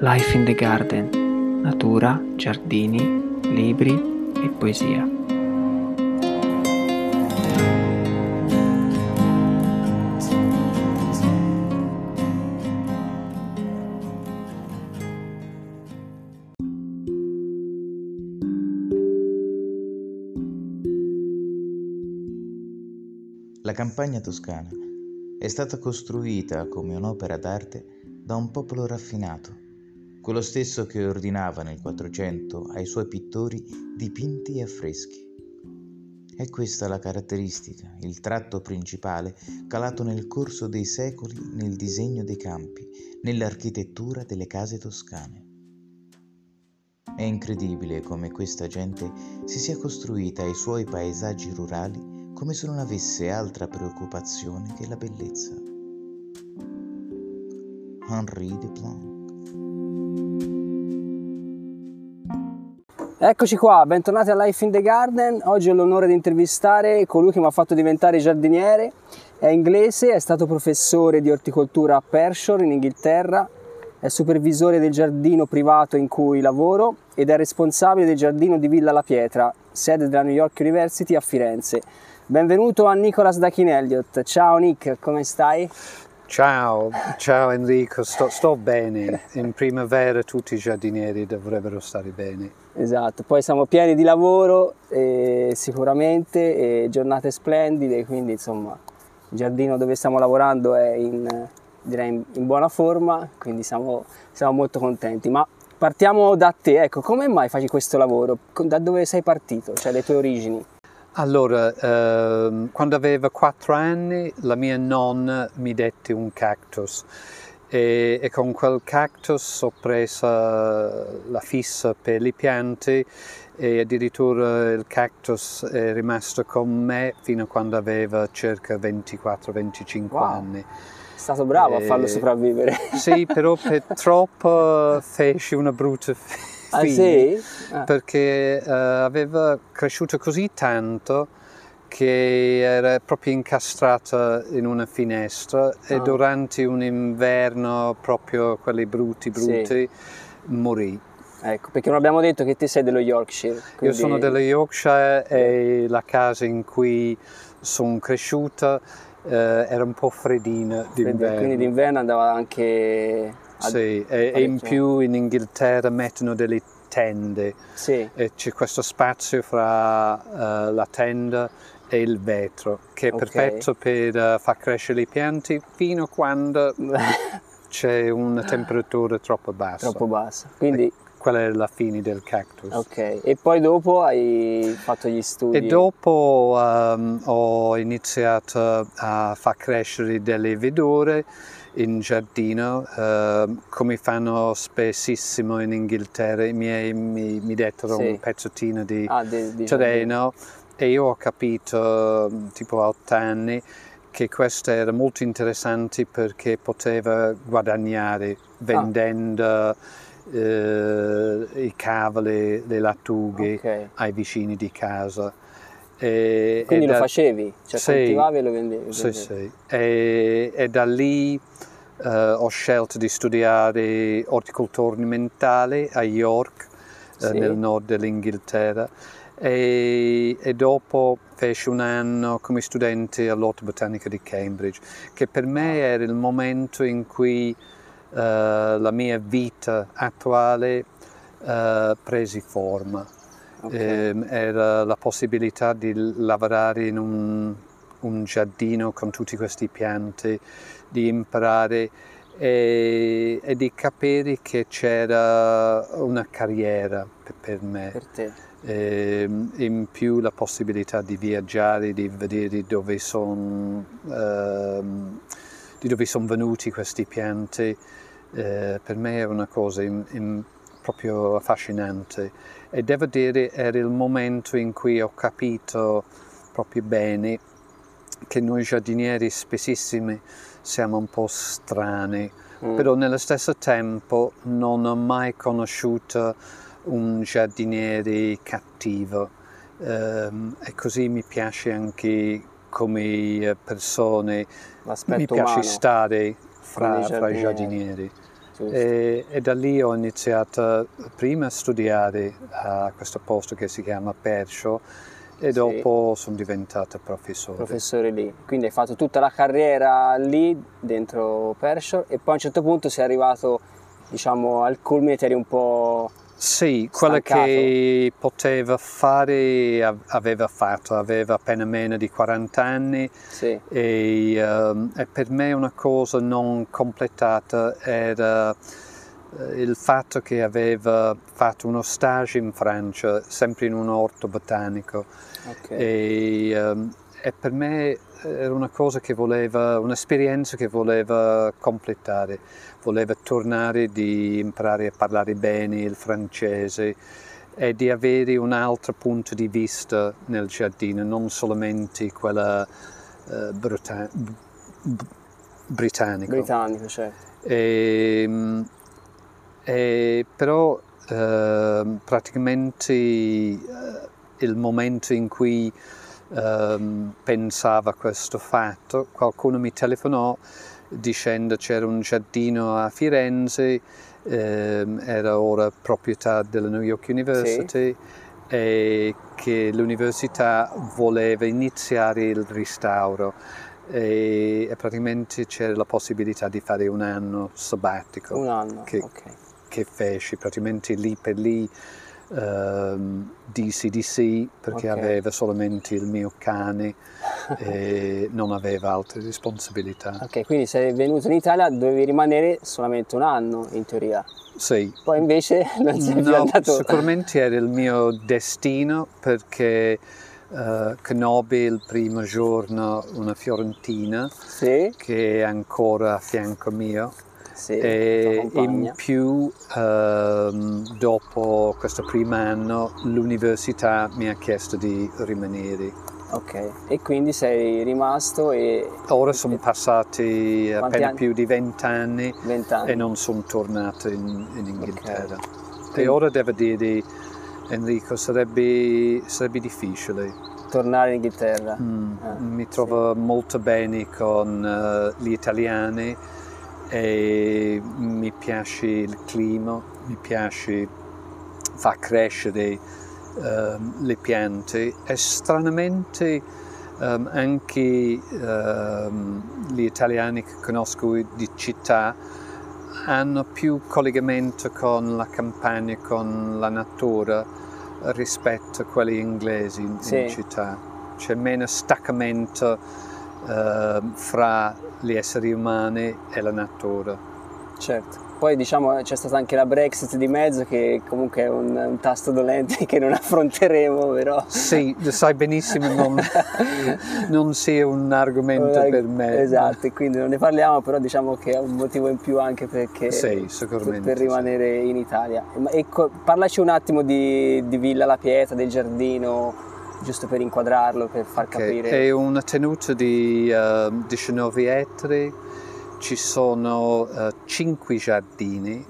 Life in the Garden, natura, giardini, libri e poesia. La campagna toscana è stata costruita come un'opera d'arte da un popolo raffinato, quello stesso che ordinava nel Quattrocento ai suoi pittori dipinti e affreschi. È questa la caratteristica, il tratto principale calato nel corso dei secoli nel disegno dei campi, nell'architettura delle case toscane. È incredibile come questa gente si sia costruita i suoi paesaggi rurali come se non avesse altra preoccupazione che la bellezza. Henri Duplanc Eccoci qua, bentornati a Life in the Garden. Oggi ho l'onore di intervistare colui che mi ha fatto diventare giardiniere. È inglese, è stato professore di orticoltura a Pershore in Inghilterra, è supervisore del giardino privato in cui lavoro ed è responsabile del giardino di Villa La Pietra, sede della New York University a Firenze. Benvenuto a Nicolas Dakin Elliott. Ciao Nick, come stai? Ciao, ciao Enrico, sto, sto, bene. In primavera tutti i giardinieri dovrebbero stare bene. Esatto, poi siamo pieni di lavoro eh, sicuramente, e giornate splendide, quindi insomma il giardino dove stiamo lavorando è in, in, in buona forma, quindi siamo, siamo molto contenti. Ma partiamo da te, ecco, come mai fai questo lavoro? Da dove sei partito, cioè le tue origini? Allora, ehm, quando avevo quattro anni la mia nonna mi dette un cactus e, e, con quel cactus ho preso la fissa per le piante e addirittura il cactus è rimasto con me fino a quando aveva circa 24-25 wow. anni. È stato bravo e, a farlo sopravvivere. Sì, però purtroppo fece una brutta fine Ah, sì? ah. Perché uh, aveva cresciuto così tanto che era proprio incastrata in una finestra ah. e durante un inverno proprio quelli brutti brutti sì. morì. Ecco, perché non abbiamo detto che te sei dello Yorkshire. Quindi... Io sono dello Yorkshire e la casa in cui sono cresciuta eh, era un po' freddina d'inverno. Quindi d'inverno andava anche sì, e, e, in più in Inghilterra mettono delle tende sì. e c'è questo spazio fra uh, la tenda e il vetro che è okay. perfetto per uh, far crescere le piante fino a quando c'è una temperatura troppo bassa. Troppo bassa. Quindi... quella è la fine del cactus. Ok, e poi dopo hai fatto gli studi? E dopo um, ho iniziato a far crescere delle verdure in giardino, eh, come fanno spessissimo in Inghilterra, i miei mi, mi dettero sì. un pezzettino di, ah, di, di terreno e io ho capito, tipo a otto anni, che questo era molto interessante perché poteva guadagnare vendendo ah. eh, i cavoli, le lattughe okay. ai vicini di casa. E, Quindi e lo da, facevi? Cioè sì, coltivavi e lo vendevi? Sì, sì. E, e da lì uh, ho scelto di studiare orticoltura ornamentale a York, sì. uh, nel nord dell'Inghilterra, e, e, dopo feci un anno come studente all'Orto Botanica di Cambridge, che per me era il momento in cui uh, la mia vita attuale presi forma. Okay. Eh, era la possibilità di lavorare in un, un giardino con tutte queste piante, di imparare e, e di capire che c'era una carriera per, per me. Per te. E, ehm, in più la possibilità di viaggiare, di vedere dove sono ehm, di dove sono venuti questi piante, eh, per me è una cosa in, in, proprio affascinante e devo dire era il momento in cui ho capito proprio bene che noi giardinieri spessissimi siamo un po' strani, mm. però nello stesso tempo non ho mai conosciuto un giardiniere cattivo ehm, e così mi piace anche come persone, mi piace umano. stare fra, fra i giardinieri. E, e, da lì ho iniziato prima a studiare a questo posto che si chiama Percio e sì. dopo sono diventato professore. Professore lì, quindi hai fatto tutta la carriera lì dentro Percio e poi a un certo punto sei arrivato diciamo al culmine, eri un po' Sì, quello che poteva fare aveva fatto, aveva appena meno di 40 anni sì. e, um, e, per me una cosa non completata era uh, il fatto che aveva fatto uno stage in Francia, sempre in un orto botanico okay. e, um, e per me era una cosa che voleva, un'esperienza che voleva completare, voleva tornare di imparare a parlare bene il francese e di avere un altro punto di vista nel giardino, non solamente quella uh, bruta- b- britannico. Britannico, certo. E, e, però uh, praticamente uh, il momento in cui um, pensava a questo fatto, qualcuno mi telefonò dicendo c'era un giardino a Firenze, ehm, era ora proprietà della New York University sì. e che l'università voleva iniziare il restauro e, e, praticamente c'era la possibilità di fare un anno sabbatico. Un anno, che, okay. che feci praticamente lì per lì um, di CDC perché okay. aveva solamente il mio cane e non aveva altre responsabilità. Ok, quindi sei venuto in Italia dovevi rimanere solamente un anno in teoria. Sì. Poi invece non sei no, più andato. Sicuramente era il mio destino perché uh, conobbi il primo giorno una fiorentina sì. che è ancora a fianco mio sì, e in più ehm, dopo questo primo anno l'università mi ha chiesto di rimanere. Ok, e quindi sei rimasto e... Ora sono passati appena anni? più di vent'anni anni. e non sono tornato in, in Inghilterra. Okay. E ora devo dire, Enrico, sarebbe, sarebbe difficile. Tornare in Inghilterra? Mm, ah, mi trovo sì. molto bene con uh, gli italiani e mi piace il clima, mi piace far crescere uh, le piante e stranamente um, anche uh, gli italiani che conosco di città hanno più collegamento con la campagna, con la natura rispetto a quelli inglesi in, sì. in città. C'è meno staccamento fra gli esseri umani e la natura. Certo, poi diciamo c'è stata anche la Brexit di mezzo che comunque è un, un tasto dolente che non affronteremo però. Sì, sai benissimo non, non sia un argomento per me. Esatto, quindi non ne parliamo però diciamo che è un motivo in più anche perché sì, per, per, rimanere sì. in Italia. E, parlaci un attimo di, di Villa La Pieta, del giardino, giusto per inquadrarlo, per far okay. capire. È una tenuta di uh, 19 ettari, ci sono uh, 5 giardini,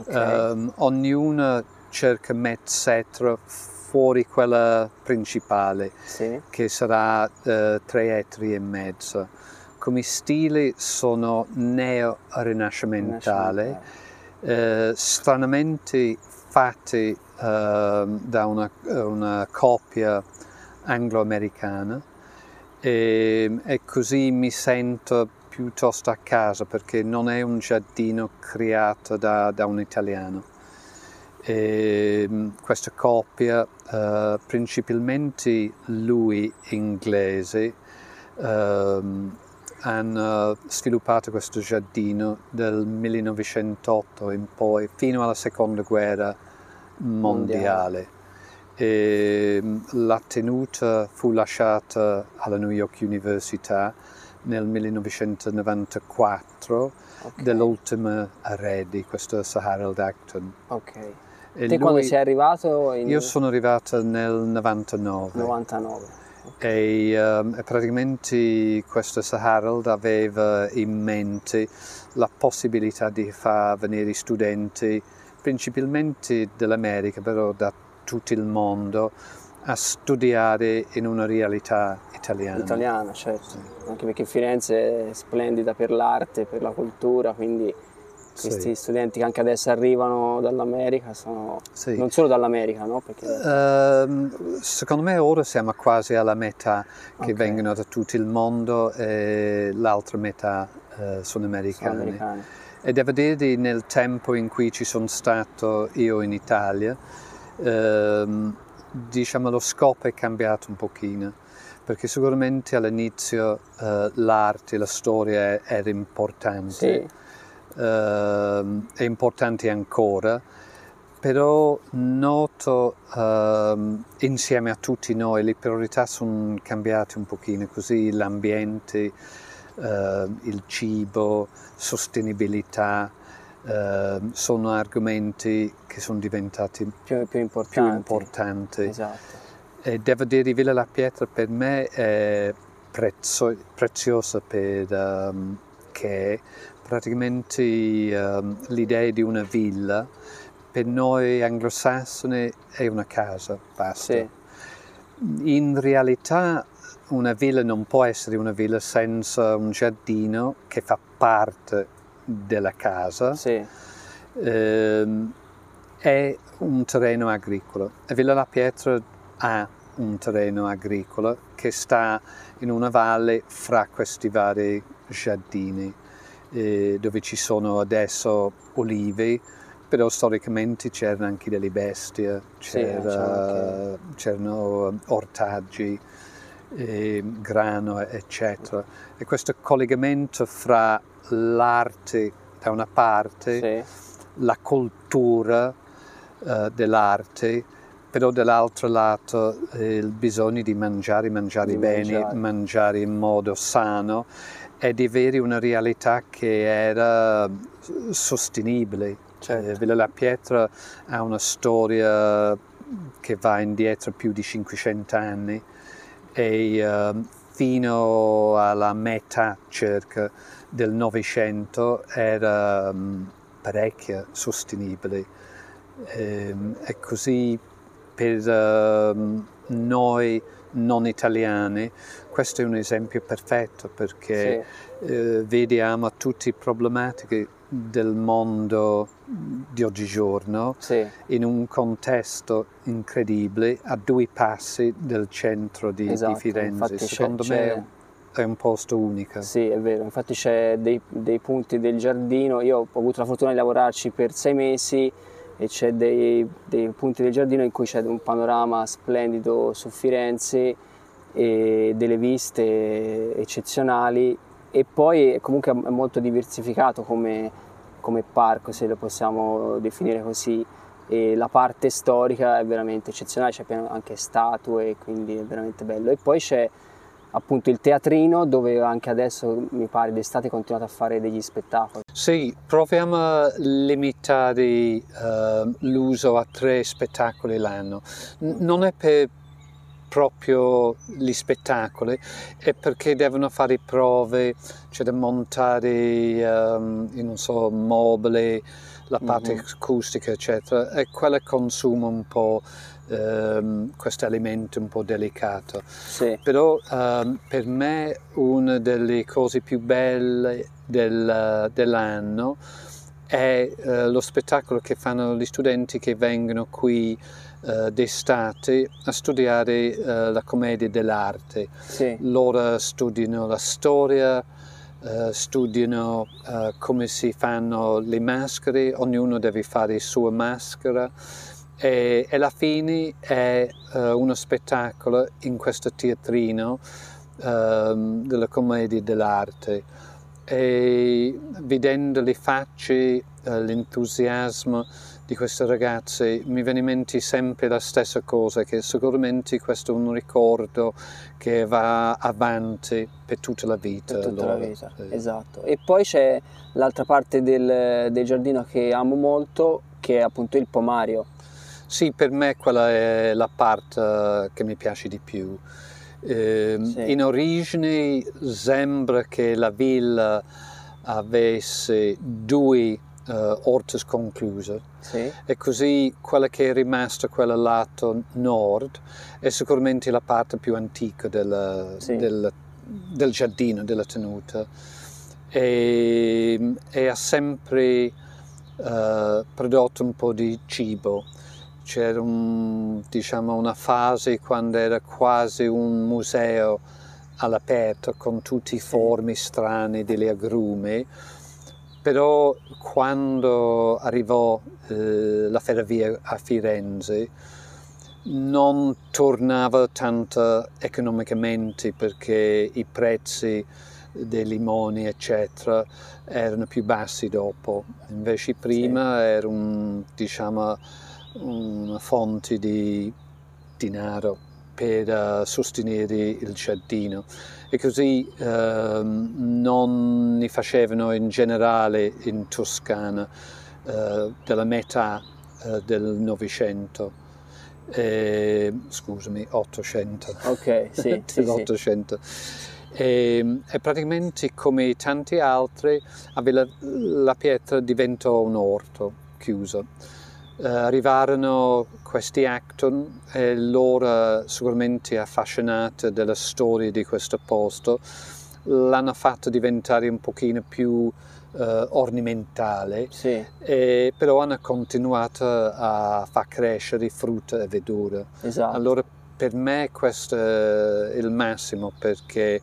okay. um, ognuno circa mezzo ettaro fuori quella principale, sì. che sarà uh, 3 ettari e mezzo. Come stile sono neo-rinascimentale, uh, stranamente fatti da una, una coppia anglo-americana e, e, così mi sento piuttosto a casa perché non è un giardino creato da, da un italiano. E, questa coppia, uh, principalmente lui inglese, uh, hanno sviluppato questo giardino dal 1908 in poi fino alla seconda guerra mondiale. E ehm, la tenuta fu lasciata alla New York University nel 1994 okay. dell'ultimo erede, questo Sir Harold Acton. Ok. E Te lui, quando sei arrivato? In... Io sono arrivato nel 99. 99. Okay. E, um, praticamente questo Sir Harold aveva in mente la possibilità di far venire studenti principalmente dell'America, però da tutto il mondo, a studiare in una realtà italiana. Italiana, certo, sì. anche perché Firenze è splendida per l'arte, per la cultura, quindi questi Sì. studenti che anche adesso arrivano dall'America, sono Sì. non solo dall'America, no? Perché Ehm, secondo me ora siamo quasi alla metà che Ok. vengono da tutto il mondo e l'altra metà eh, sono sono americani. E devo dire nel tempo in cui ci sono stato io in Italia, ehm, diciamo lo scopo è cambiato un pochino, perché sicuramente all'inizio eh, l'arte, la storia era importante, Sì, ehm, è importante ancora, però noto ehm, insieme a tutti noi le priorità sono cambiate un pochino, così l'ambiente, eh, il cibo, sostenibilità, ehm, sono argomenti che sono diventati più, più più importanti. importanti. Esatto. E devo dire Villa La Pietra per me è prezzo- preziosa perché praticamente ehm, l'idea di una villa per noi anglosassoni è una casa, basta. Sì, In realtà una villa non può essere una villa senza un giardino che fa parte della casa, sì, ehm, è un terreno agricolo. E Villa La Pietra ha un terreno agricolo che sta in una valle fra questi vari giardini, eh, dove ci sono adesso olivi, però storicamente c'erano anche delle bestie, Sì, c'era c'erano ortaggi, eh, grano, eccetera. E questo collegamento fra l'arte da una parte, sì, la cultura eh, dell'arte, però dall'altro lato eh, il bisogno di mangiare, mangiare Di bene, mangiare. mangiare in modo sano e di avere una realtà che era sostenibile. Certo. Eh, Villa La Pietra ha una storia che va indietro più di 500 anni e ehm, fino alla metà circa del Novecento era mm, parecchio sostenibile. Ehm, e così per ehm, noi non italiani questo è un esempio perfetto perché eh, vediamo tutte le problematiche del mondo di oggigiorno sì, in un contesto incredibile a due passi del centro di, di esatto. Firenze. Infatti c'è- Secondo c'è- me è un posto unico. Sì, è vero, infatti c'è dei, dei punti del giardino, io ho avuto la fortuna di lavorarci per sei mesi e c'è dei, dei punti del giardino in cui c'è un panorama splendido su Firenze e delle viste eccezionali e poi comunque è molto diversificato come, come parco, se lo possiamo definire così, e la parte storica è veramente eccezionale, c'è anche statue, quindi è veramente bello. E poi c'è appunto il teatrino dove anche adesso mi pare d'estate continuate a fare degli spettacoli. Sì, proviamo a limitare eh, l'uso a tre spettacoli l'anno. N- non è per proprio gli spettacoli, è perché devono fare prove, c'è da montare, io non so, mobili, la parte Mhm. acustica, eccetera, e quello consuma un po' ehm, questo elemento un po' delicato. Sì, Però ehm, per me una delle cose più belle del- dell'anno è eh, lo spettacolo che fanno gli studenti che vengono qui eh, d'estate a studiare eh, la commedia dell'arte. sì, Loro studiano la storia, eh, studiano eh, come si fanno le maschere, ognuno deve fare la sua maschera e, alla fine è eh, uno spettacolo in questo teatrino ehm, della commedia dell'arte e vedendo le facce, eh, l'entusiasmo di queste ragazze mi viene in mente sempre la stessa cosa, che sicuramente questo è un ricordo che va avanti per tutta la vita. per tutta la loro. vita, Sì. esatto. E poi c'è l'altra parte del, del giardino che amo molto, che è appunto il pomario. Sì, per me quella è la parte che mi piace di più. Ehm, Sì. In origine sembra che la villa avesse due eh, orte concluse. Sì, e così quella che è rimasta, quella lato nord, è sicuramente la parte più antica del, Sì. del- del giardino, della tenuta. E, e ha sempre eh, prodotto un po' di cibo. C'era un, diciamo, una fase quando era quasi un museo all'aperto con tutti i formi strani degli agrumi, però quando arrivò eh, la ferrovia a Firenze non tornava tanto economicamente perché i prezzi dei limoni eccetera erano più bassi dopo invece prima sì. era un, diciamo, una fonte di denaro per uh, sostenere il giardino e così uh, non ne facevano in generale in Toscana uh, della metà eh, del Novecento eh, scusami, 800. Ok, sì, sì, 800. Sì. E, e, praticamente come tanti altri la, la pietra diventò un orto chiuso. Uh, arrivarono questi Acton e loro sicuramente affascinati della storia di questo posto l'hanno fatto diventare un pochino più uh, ornamentale, sì. e, però hanno continuato a far crescere frutta e verdura. Esatto. Allora per me questo è il massimo perché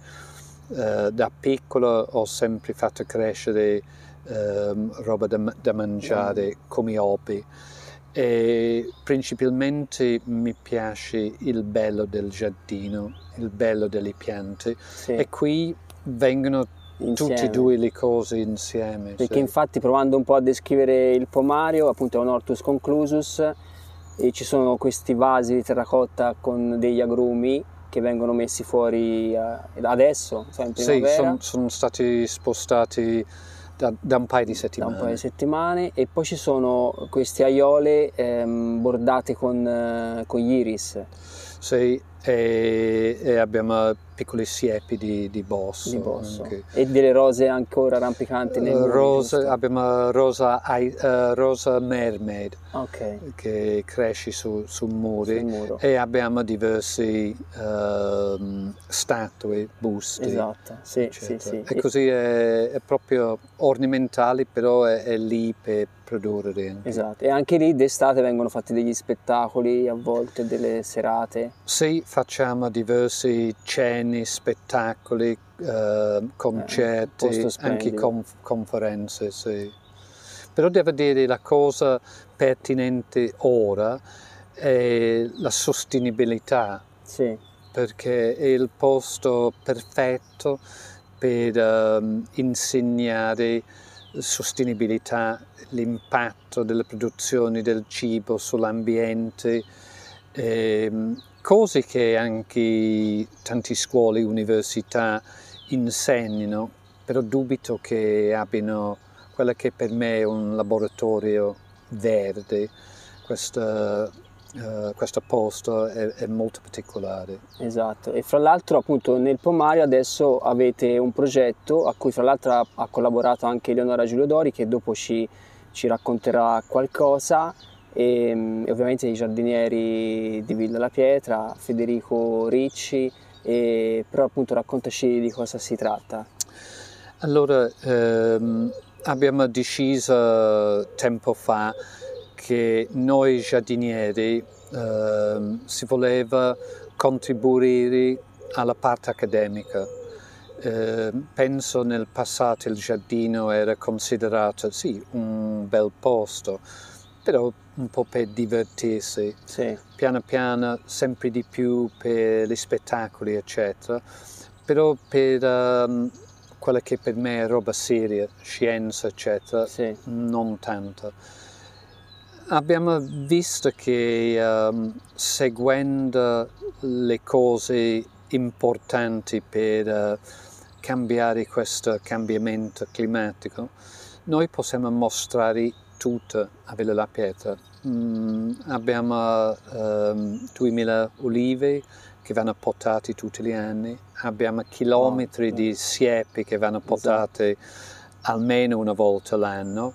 uh, da piccolo ho sempre fatto crescere um, roba da, da mangiare mm. come hobby e principalmente mi piace il bello del giardino, il bello delle piante sì. e qui vengono Insieme. tutte e due le cose insieme. Perché sì. infatti provando un po' a descrivere il pomario, appunto è un Hortus conclusus, e ci sono questi vasi di terracotta con degli agrumi che vengono messi fuori eh, adesso, cioè in primavera. Sì, son, sono stati spostati da, da, un paio di settimane. Da un paio di settimane e poi ci sono queste aiole ehm, bordate con, eh, con gli iris. Sì, e, e abbiamo piccole siepi di, di bosso. Di bosso. E delle rose ancora rampicanti nel uh, rose, Abbiamo rosa, uh, rosa mermaid okay. che cresce su, su muri e abbiamo diverse uh, statue, busti. Esatto, sì, sì, sì. E così è, è proprio ornamentale, però è, è lì per produrre. Anche. Esatto, e anche lì d'estate vengono fatti degli spettacoli, a volte delle serate. Sì, facciamo diverse cene, spettacoli, eh, concerti, anche conf conferenze. Sì. Però devo dire la cosa pertinente ora è la sostenibilità. Sì. Perché è il posto perfetto per um, insegnare sostenibilità, l'impatto delle produzioni del cibo sull'ambiente, ehm, cose che anche tante scuole e università insegnano, però dubito che abbiano quello che per me è un laboratorio verde, questa Uh, questo posto è, è, molto particolare. Esatto, e fra l'altro appunto nel Pomario adesso avete un progetto a cui fra l'altro ha, collaborato anche Eleonora Giulio Dori che dopo ci, ci racconterà qualcosa e, e, ovviamente i giardinieri di Villa La Pietra, Federico Ricci, e, però appunto raccontaci di cosa si tratta. Allora, ehm, abbiamo deciso tempo fa che noi giardinieri eh, si voleva contribuire alla parte accademica. Eh, penso nel passato il giardino era considerato sì, un bel posto, però un po' per divertirsi. Sì. Piano piano, sempre di più per gli spettacoli, eccetera. Però per um, quella che per me è roba seria, scienza, eccetera, sì. non tanto. Abbiamo visto che um, seguendo le cose importanti per uh, cambiare questo cambiamento climatico, noi possiamo mostrare tutto a Villa La Pietra. Mm, abbiamo um, 2000 olive che vanno portate tutti gli anni, abbiamo chilometri oh, di siepi che vanno esatto. portate esatto. almeno una volta l'anno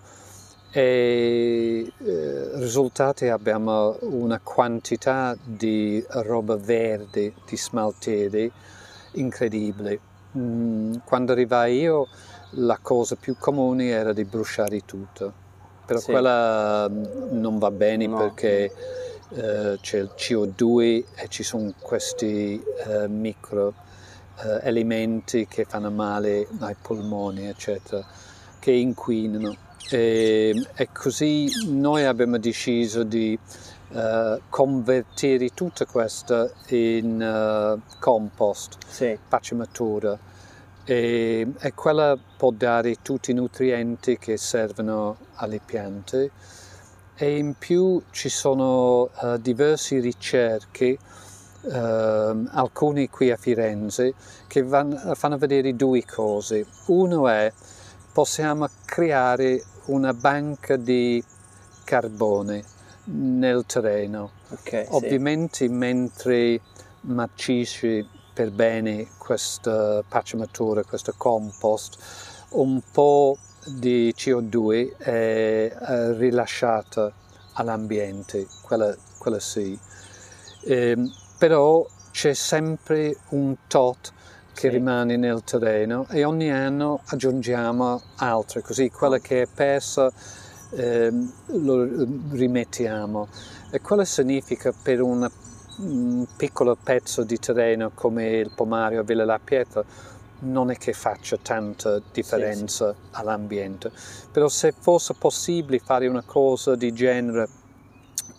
e eh, risultati abbiamo una quantità di roba verde, di smaltieri incredibile. Mm, quando arrivai io la cosa più comune era di bruciare tutto. Però Sì. quella non va bene No. perché eh, c'è il CO2 e ci sono questi eh, micro eh, elementi che fanno male ai polmoni, eccetera, che inquinano. E, e così noi abbiamo deciso di eh, convertire tutto questo in eh, compost, Sì, pacciamatura e, e quella può dare tutti i nutrienti che servono alle piante e in più ci sono eh, diverse ricerche, ehm, alcune qui a Firenze, che van- fanno vedere due cose. Uno è possiamo creare una banca di carbone nel terreno. ok. sì. Ovviamente mentre macisci per bene questa pacciamatura, questo compost, un po' di CO2 è eh, rilasciata all'ambiente, quella, quella sì. Ehm, però c'è sempre un tot che Sì. rimane nel terreno e ogni anno aggiungiamo altre, così quella che è persa ehm, lo rimettiamo. E quello significa per una- un piccolo pezzo di terreno come il Pomario a Villa La Pietra non è che faccia tanta differenza all'ambiente, però se fosse possibile fare una cosa di genere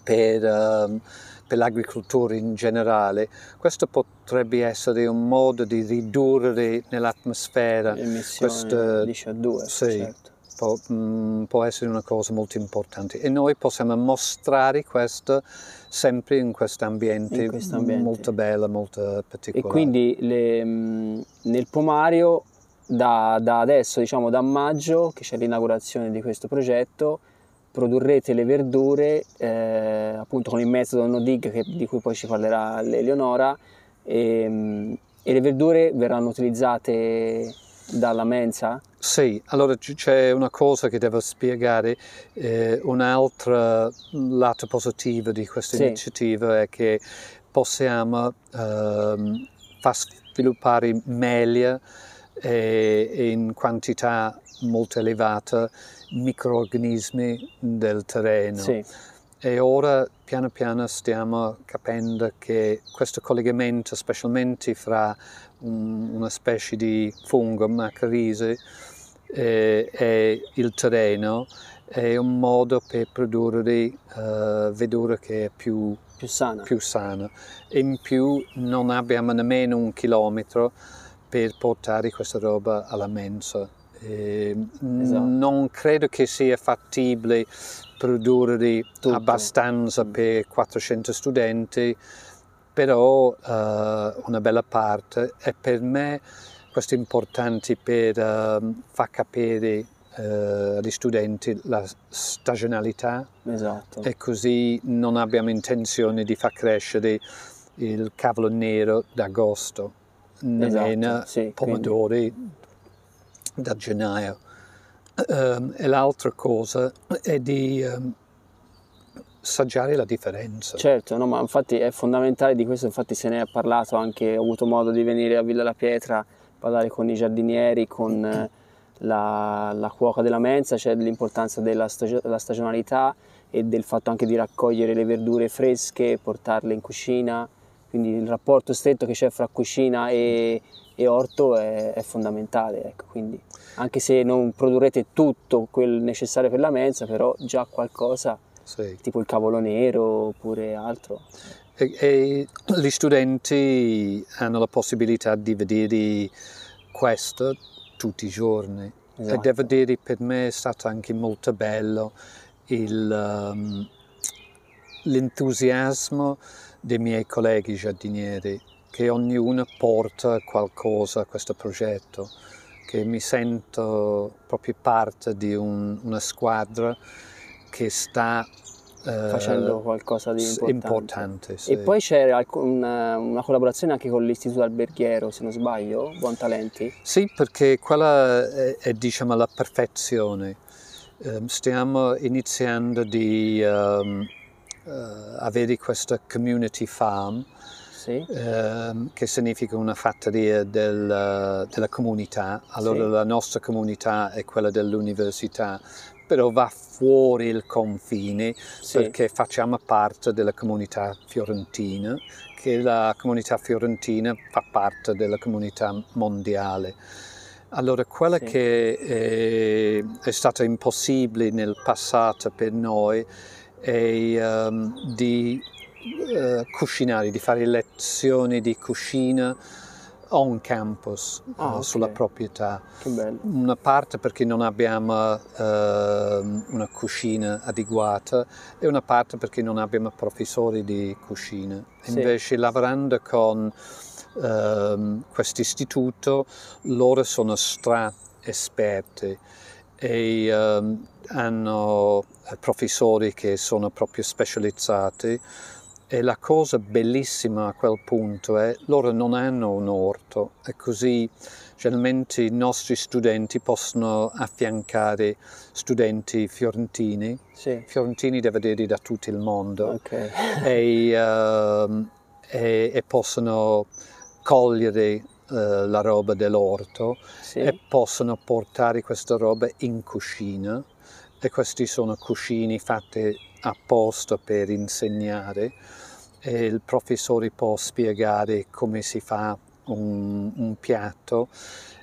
per, ehm, per l'agricoltura in generale, questo potrebbe essere un modo di ridurre nell'atmosfera questa- di CO2, sì. certo. Può, mm, può essere una cosa molto importante e noi possiamo mostrare questo sempre in questo ambiente, molto bello, molto E particolare. quindi le, mh, nel Pomario da, da adesso, diciamo da maggio, che c'è l'inaugurazione di questo progetto, produrrete le verdure eh, appunto con il metodo no dig che- di cui poi ci parlerà Eleonora e, mh, e le verdure verranno utilizzate dalla mensa? Sì, allora c'è una cosa che devo spiegare, eh, un altro lato positivo di questa Sì. iniziativa è che possiamo ehm, far sviluppare meglio e in quantità molto elevata microorganismi del terreno. Sì, E ora piano piano stiamo capendo che questo collegamento, specialmente fra un- una specie di fungo, macarise, e, e il terreno, è un modo per produrre eh, verdura che è più, più sana. più sana. In più non abbiamo nemmeno un chilometro per portare questa roba alla mensa. E Esatto. Non credo che sia fattibile produrre Tutto. abbastanza per 400 studenti, però eh, una bella parte e per me questo è importante per ehm, far capire eh, agli studenti la stagionalità Esatto. e così non abbiamo intenzione di far crescere il cavolo nero d'agosto, nemmeno Esatto, sì, pomodori da gennaio. Ehm, e l'altra cosa è di ehm, assaggiare la differenza. Certo, no, ma infatti è fondamentale di questo, infatti se ne è parlato anche, ho avuto modo di venire a Villa La Pietra, parlare con i giardinieri, con eh, la, la cuoca della mensa, c'è l'importanza della stagio- stagionalità e del fatto anche di raccogliere le verdure fresche portarle in cucina, quindi il rapporto stretto che c'è fra cucina e, e orto è, è fondamentale, ecco, quindi anche se non produrrete tutto quel necessario per la mensa, però già qualcosa Sì. tipo il cavolo nero oppure altro. E, e gli studenti hanno la possibilità di vedere questo tutti i giorni. E Esatto. devo dire, per me è stato anche molto bello il, um, l'entusiasmo dei miei colleghi giardinieri, che ognuno porta qualcosa a questo progetto, che mi sento proprio parte di un- una squadra che sta eh, facendo qualcosa di importante. importante, sì. E poi c'è una, una collaborazione anche con l'Istituto Alberghiero, se non sbaglio, Buon Talenti. Sì, perché quella è, è, diciamo la perfezione. Ehm, stiamo iniziando di ehm, eh, avere questa community farm, Sì, ehm, che significa una fattoria del- della comunità. Allora Sì. la nostra comunità è quella dell'università, però va fuori il confine Sì. perché facciamo parte della comunità fiorentina, che la comunità fiorentina fa parte della comunità mondiale. Allora, quello Sì. che è, è stato impossibile nel passato per noi è ehm, di eh, cucinare, di fare lezioni di cucina on campus, Ah, eh, ok. sulla proprietà. Una parte perché non abbiamo ehm, una cucina adeguata e una parte perché non abbiamo professori di cucina. Sì. Invece lavorando con ehm, questo istituto loro sono stra esperti e ehm, hanno eh, professori che sono proprio specializzati e la cosa bellissima a quel punto è loro non hanno un orto e così generalmente i nostri studenti possono affiancare studenti fiorentini, Sì. fiorentini devo dire da tutto il mondo Ok. e, ehm, e- e possono cogliere eh, la roba dell'orto Sì. e possono portare questa roba in cucina e questi sono cucine fatte apposta per insegnare e il professore può spiegare come si fa un, un piatto.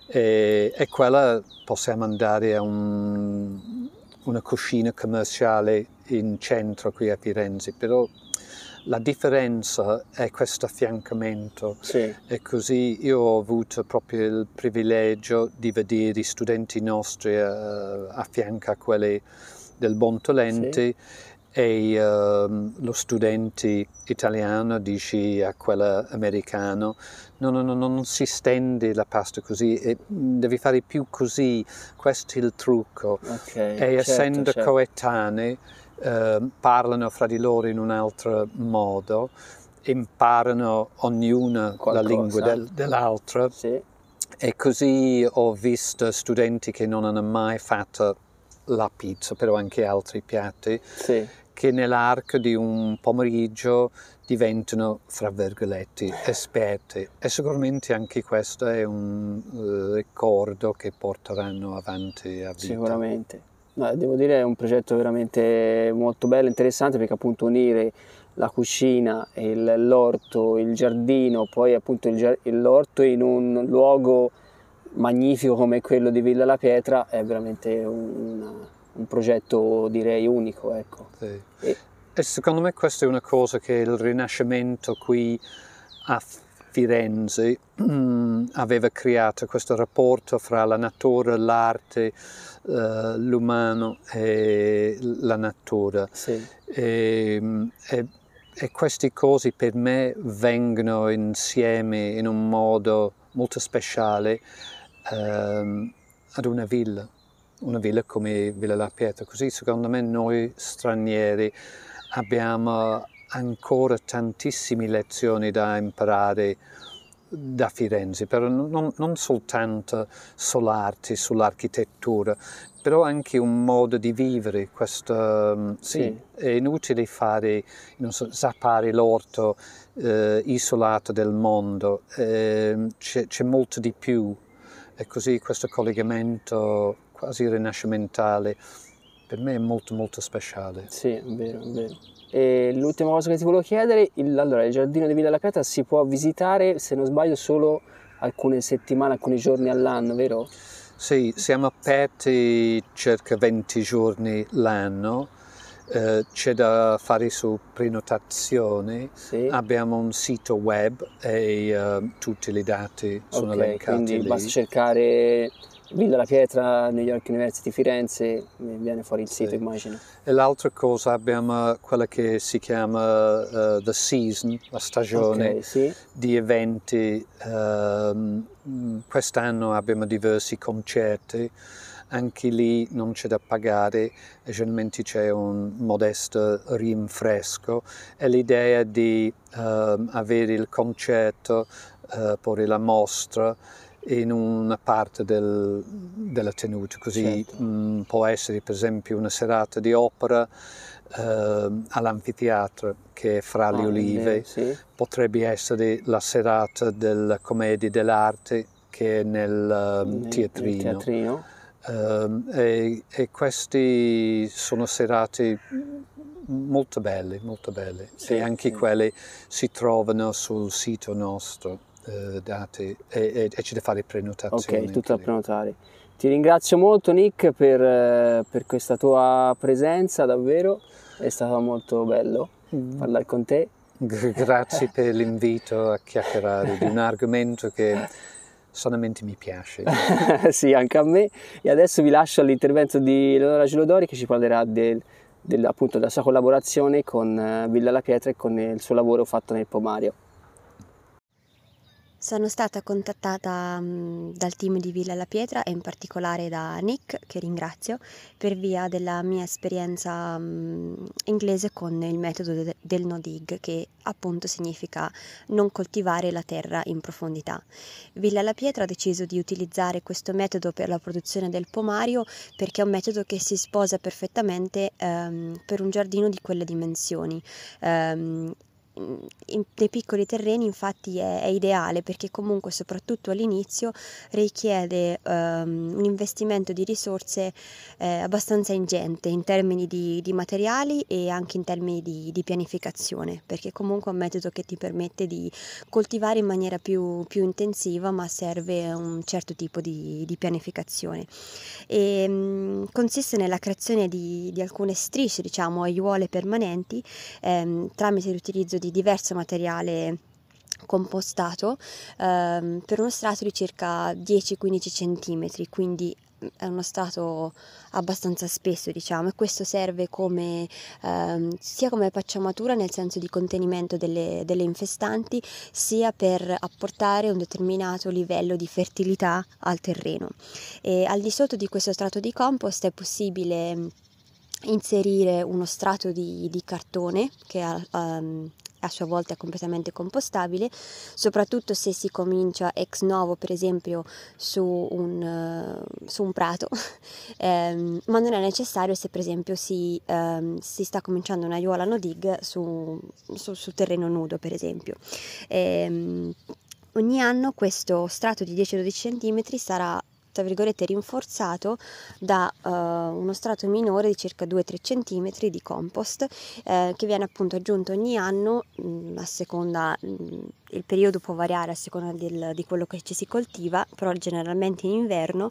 E, e quella possiamo andare a un- una cucina commerciale in centro qui a Firenze, però la differenza è questo affiancamento. Sì. e così io ho avuto proprio il privilegio di vedere i studenti nostri eh, a fianco a quelli del Bontolente e ehm, lo studente italiano dice a quello americano no, no, no, non si stende la pasta così, devi fare più così, questo è il trucco. Ok. E certo, essendo certo. coetanei eh, parlano fra di loro in un altro modo, imparano ognuno la Qualcosa. lingua del- dell'altra Sì. e così ho visto studenti che non hanno mai fatto la pizza, però anche altri piatti, Sì. Che nell'arco di un pomeriggio diventano, fra virgolette, esperti. E sicuramente anche questo è un eh, ricordo che porteranno avanti a vita. Sicuramente. No, devo dire è un progetto veramente molto bello interessante perché appunto unire la cucina, il- l'orto, il giardino, poi appunto il l'orto in un luogo magnifico come quello di Villa La Pietra è veramente un, un progetto direi unico, ecco. Sì. E- E secondo me questa è una cosa che il Rinascimento qui a Firenze mm, aveva creato, questo rapporto fra la natura, l'arte, eh, l'umano e la natura. Sì, E, e- e queste cose per me vengono insieme in un modo molto speciale ehm, ad una villa, una villa come Villa La Pietra. Così secondo me noi stranieri abbiamo ancora tantissime lezioni da imparare da Firenze, però non, non soltanto sull'arte, sull'architettura, però anche un modo di vivere. Questo, sì, Sì. È inutile fare, non so, zappare l'orto eh, isolato del mondo, eh, c'è, c'è molto di più e così questo collegamento quasi rinascimentale per me è molto molto speciale. sì, è vero, è vero. E l'ultima cosa che ti volevo chiedere, il, allora, il giardino di Villa La Pietra si può visitare, se non sbaglio, solo alcune settimane, alcuni giorni all'anno, vero? Sì, siamo aperti circa 20 giorni l'anno, eh, c'è da fare su prenotazione, Sì. abbiamo un sito web e eh, tutti i dati sono Ok, elencati quindi lì. basta cercare Villa La Pietra, New York University Firenze, viene fuori il sito, Sì. immagino. E l'altra cosa abbiamo quella che si chiama eh, The Season, la stagione Ok, sì, di eventi. mm, quest'anno abbiamo diversi concerti, anche lì non c'è da pagare generalmente c'è un modesto rinfresco e l'idea di ehm, avere il concerto, eh, poi la mostra in una parte del- della tenuta, così Certo. mm, può essere per esempio una serata di opera ehm, all'anfiteatro che è fra le Ah, olive, bene, sì. potrebbe essere la serata della commedia dell'arte che è nel ehm, Nel- teatrino. nel teatrino. Um, e, e queste sono serate molto belle, molto belle. Sì, e anche sì. quelle si trovano sul sito nostro, uh, date, e, e, e, c'è da fare prenotazioni. Ok, tutto da prenotare. Ti ringrazio molto Nick per, eh, per, questa tua presenza, davvero, è stato molto bello mm. parlare con te. Grazie per l'invito a chiacchierare di un argomento che solamente mi piace. sì, anche a me. E adesso vi lascio all'intervento di Leonora Gelodori che ci parlerà del, del, appunto, della sua collaborazione con eh, Villa La Pietra e con il suo lavoro fatto nel Pomario. Sono stata contattata um, dal team di Villa La Pietra e in particolare da Nick, che ringrazio, per via della mia esperienza um, inglese con il metodo de- del no dig, che appunto significa non coltivare la terra in profondità. Villa La Pietra ha deciso di utilizzare questo metodo per la produzione del pomario perché è un metodo che si sposa perfettamente um, per un giardino di quelle dimensioni in, nei piccoli terreni infatti è, è, ideale perché comunque soprattutto all'inizio richiede um, un investimento di risorse eh, abbastanza ingente in termini di, di, materiali e anche in termini di, di, pianificazione perché comunque è un metodo che ti permette di coltivare in maniera più, più intensiva ma serve un certo tipo di, di pianificazione. E um, consiste nella creazione di, alcune strisce diciamo aiuole permanenti ehm, tramite l'utilizzo di diverso materiale compostato ehm, per uno strato di circa 10-15 cm, quindi mm, è uno strato abbastanza spesso diciamo e questo serve come ehm, sia come pacciamatura nel senso di contenimento delle, delle, infestanti sia per apportare un determinato livello di fertilità al terreno. E al di sotto di questo strato di compost è possibile inserire uno strato di, di cartone che ha, um, a sua volta è completamente compostabile, soprattutto se si comincia ex novo per esempio su un, uh, su un prato, um, ma non è necessario se per esempio si, um, si sta cominciando una aiuola no dig su, su, su terreno nudo per esempio. Um, ogni anno questo strato di 10-12 cm sarà tra virgolette rinforzato da uh, uno strato minore di circa 2-3 cm di compost eh, che viene appunto aggiunto ogni anno mh, mm, a seconda mh, mm, il periodo può variare a seconda del, di quello che ci si coltiva, però generalmente in inverno,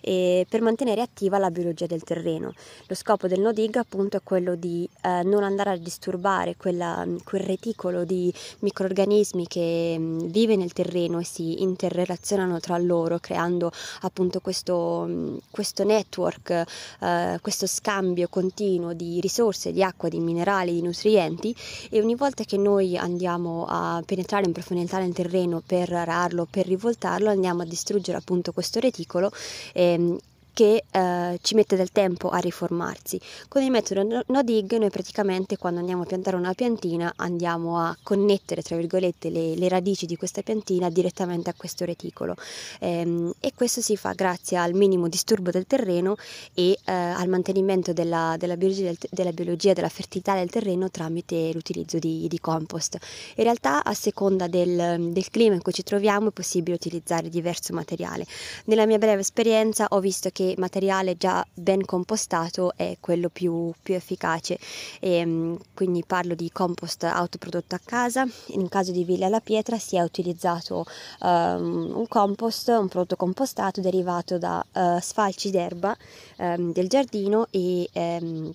per mantenere attiva la biologia del terreno. Lo scopo del no-dig appunto è quello di eh, non andare a disturbare quella, quel reticolo di microrganismi che mh, vive nel terreno e si interrelazionano tra loro, creando appunto questo, mh, questo network, eh, questo scambio continuo di risorse, di acqua, di minerali, di nutrienti e ogni volta che noi andiamo a penetrare in profondità nel terreno per ararlo, per rivoltarlo, andiamo a distruggere appunto questo reticolo ehm, che eh, ci mette del tempo a riformarsi. Con il metodo no dig noi praticamente quando andiamo a piantare una piantina andiamo a connettere tra virgolette le, le radici di questa piantina direttamente a questo reticolo ehm, e questo si fa grazie al minimo disturbo del terreno e eh, al mantenimento della, della, biologia del, della, biologia, della fertilità del terreno tramite l'utilizzo di, di compost. In realtà a seconda del, del clima in cui ci troviamo è possibile utilizzare diverso materiale. Nella mia breve esperienza ho visto che che materiale già ben compostato è quello più, più efficace. E, ehm, quindi parlo di compost autoprodotto a casa. In caso di Villa La Pietra si è utilizzato um, un compost, un prodotto compostato derivato da uh, sfalci d'erba um, del giardino e um,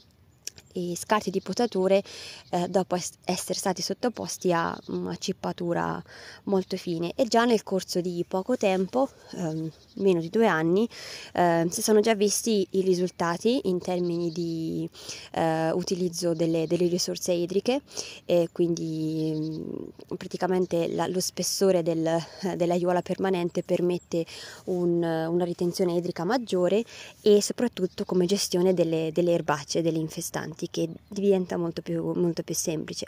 i scarti di potature eh, dopo es- essere stati sottoposti a una cippatura molto fine. E già nel corso di poco tempo, ehm, meno di due anni, eh, si sono già visti i risultati in termini di eh, utilizzo delle, delle, risorse idriche e quindi mh, praticamente la, lo spessore del, dell'aiuola permanente permette un, una ritenzione idrica maggiore e soprattutto come gestione delle, delle erbacce, delle infestanti che diventa molto più, molto più semplice.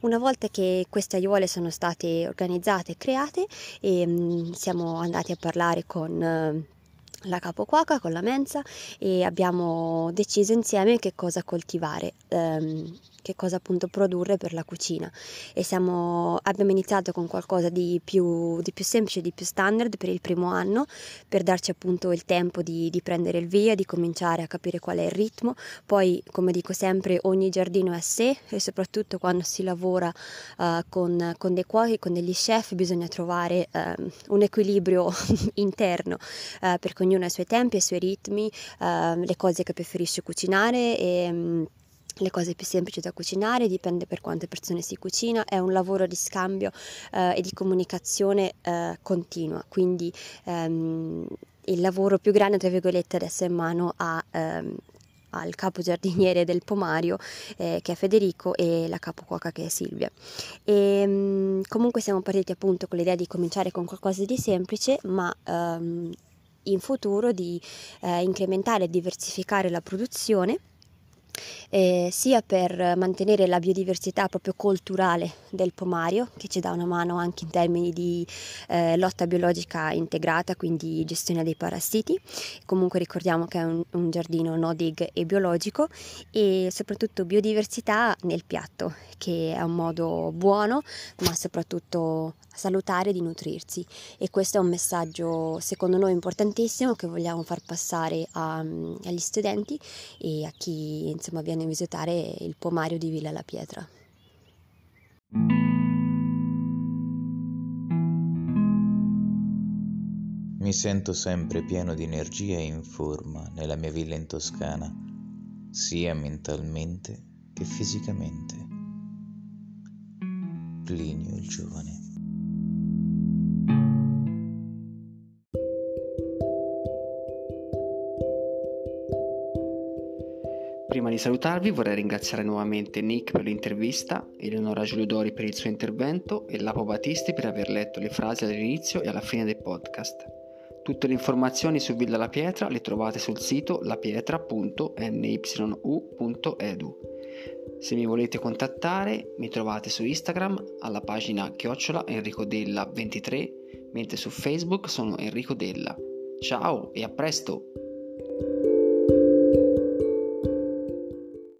Una volta che queste aiuole sono state organizzate e create e mh, mm, siamo andati a parlare con... Uh, la capocuoca con la mensa e abbiamo deciso insieme che cosa coltivare. Um, che cosa appunto produrre per la cucina. E siamo, abbiamo iniziato con qualcosa di più, di più, semplice, di più standard per il primo anno per darci appunto il tempo di, di, prendere il via, di cominciare a capire qual è il ritmo, poi come dico sempre ogni giardino è a sé e soprattutto quando si lavora uh, con, con, dei cuochi, con degli chef bisogna trovare uh, un equilibrio interno uh, perché ognuno ha i suoi tempi, i suoi ritmi, le cose che preferisce cucinare e um, le cose più semplici da cucinare, dipende per quante persone si cucina, è un lavoro di scambio eh, e di comunicazione eh, continua, quindi ehm, il lavoro più grande, tra virgolette, adesso è in mano a, ehm, al capo giardiniere del Pomario eh, che è Federico e la capo cuoca che è Silvia. E, ehm, comunque siamo partiti appunto con l'idea di cominciare con qualcosa di semplice, ma ehm, in futuro di eh, incrementare e diversificare la produzione eh, sia per mantenere la biodiversità proprio culturale del pomario, che ci dà una mano anche in termini di eh, lotta biologica integrata, quindi gestione dei parassiti. Comunque ricordiamo che è un, un giardino no dig e biologico e soprattutto biodiversità nel piatto, che è un modo buono, ma soprattutto salutare di nutrirsi e questo è un messaggio secondo noi importantissimo che vogliamo far passare a, agli studenti e a chi insomma viene a visitare il pomario di Villa La Pietra. Mi sento sempre pieno di energia e in forma nella mia villa in Toscana, sia mentalmente che fisicamente. Plinio il giovane. Di salutarvi vorrei ringraziare nuovamente Nick per l'intervista, Eleonora Giuliodori per il suo intervento e Lapo Battisti per aver letto le frasi all'inizio e alla fine del podcast. Tutte le informazioni su Villa La Pietra le trovate sul sito lapietra.nyu.edu. Se mi volete contattare mi trovate su Instagram alla pagina chiocciola Enrico Della 23, mentre su Facebook sono Enrico Della. Ciao e a presto!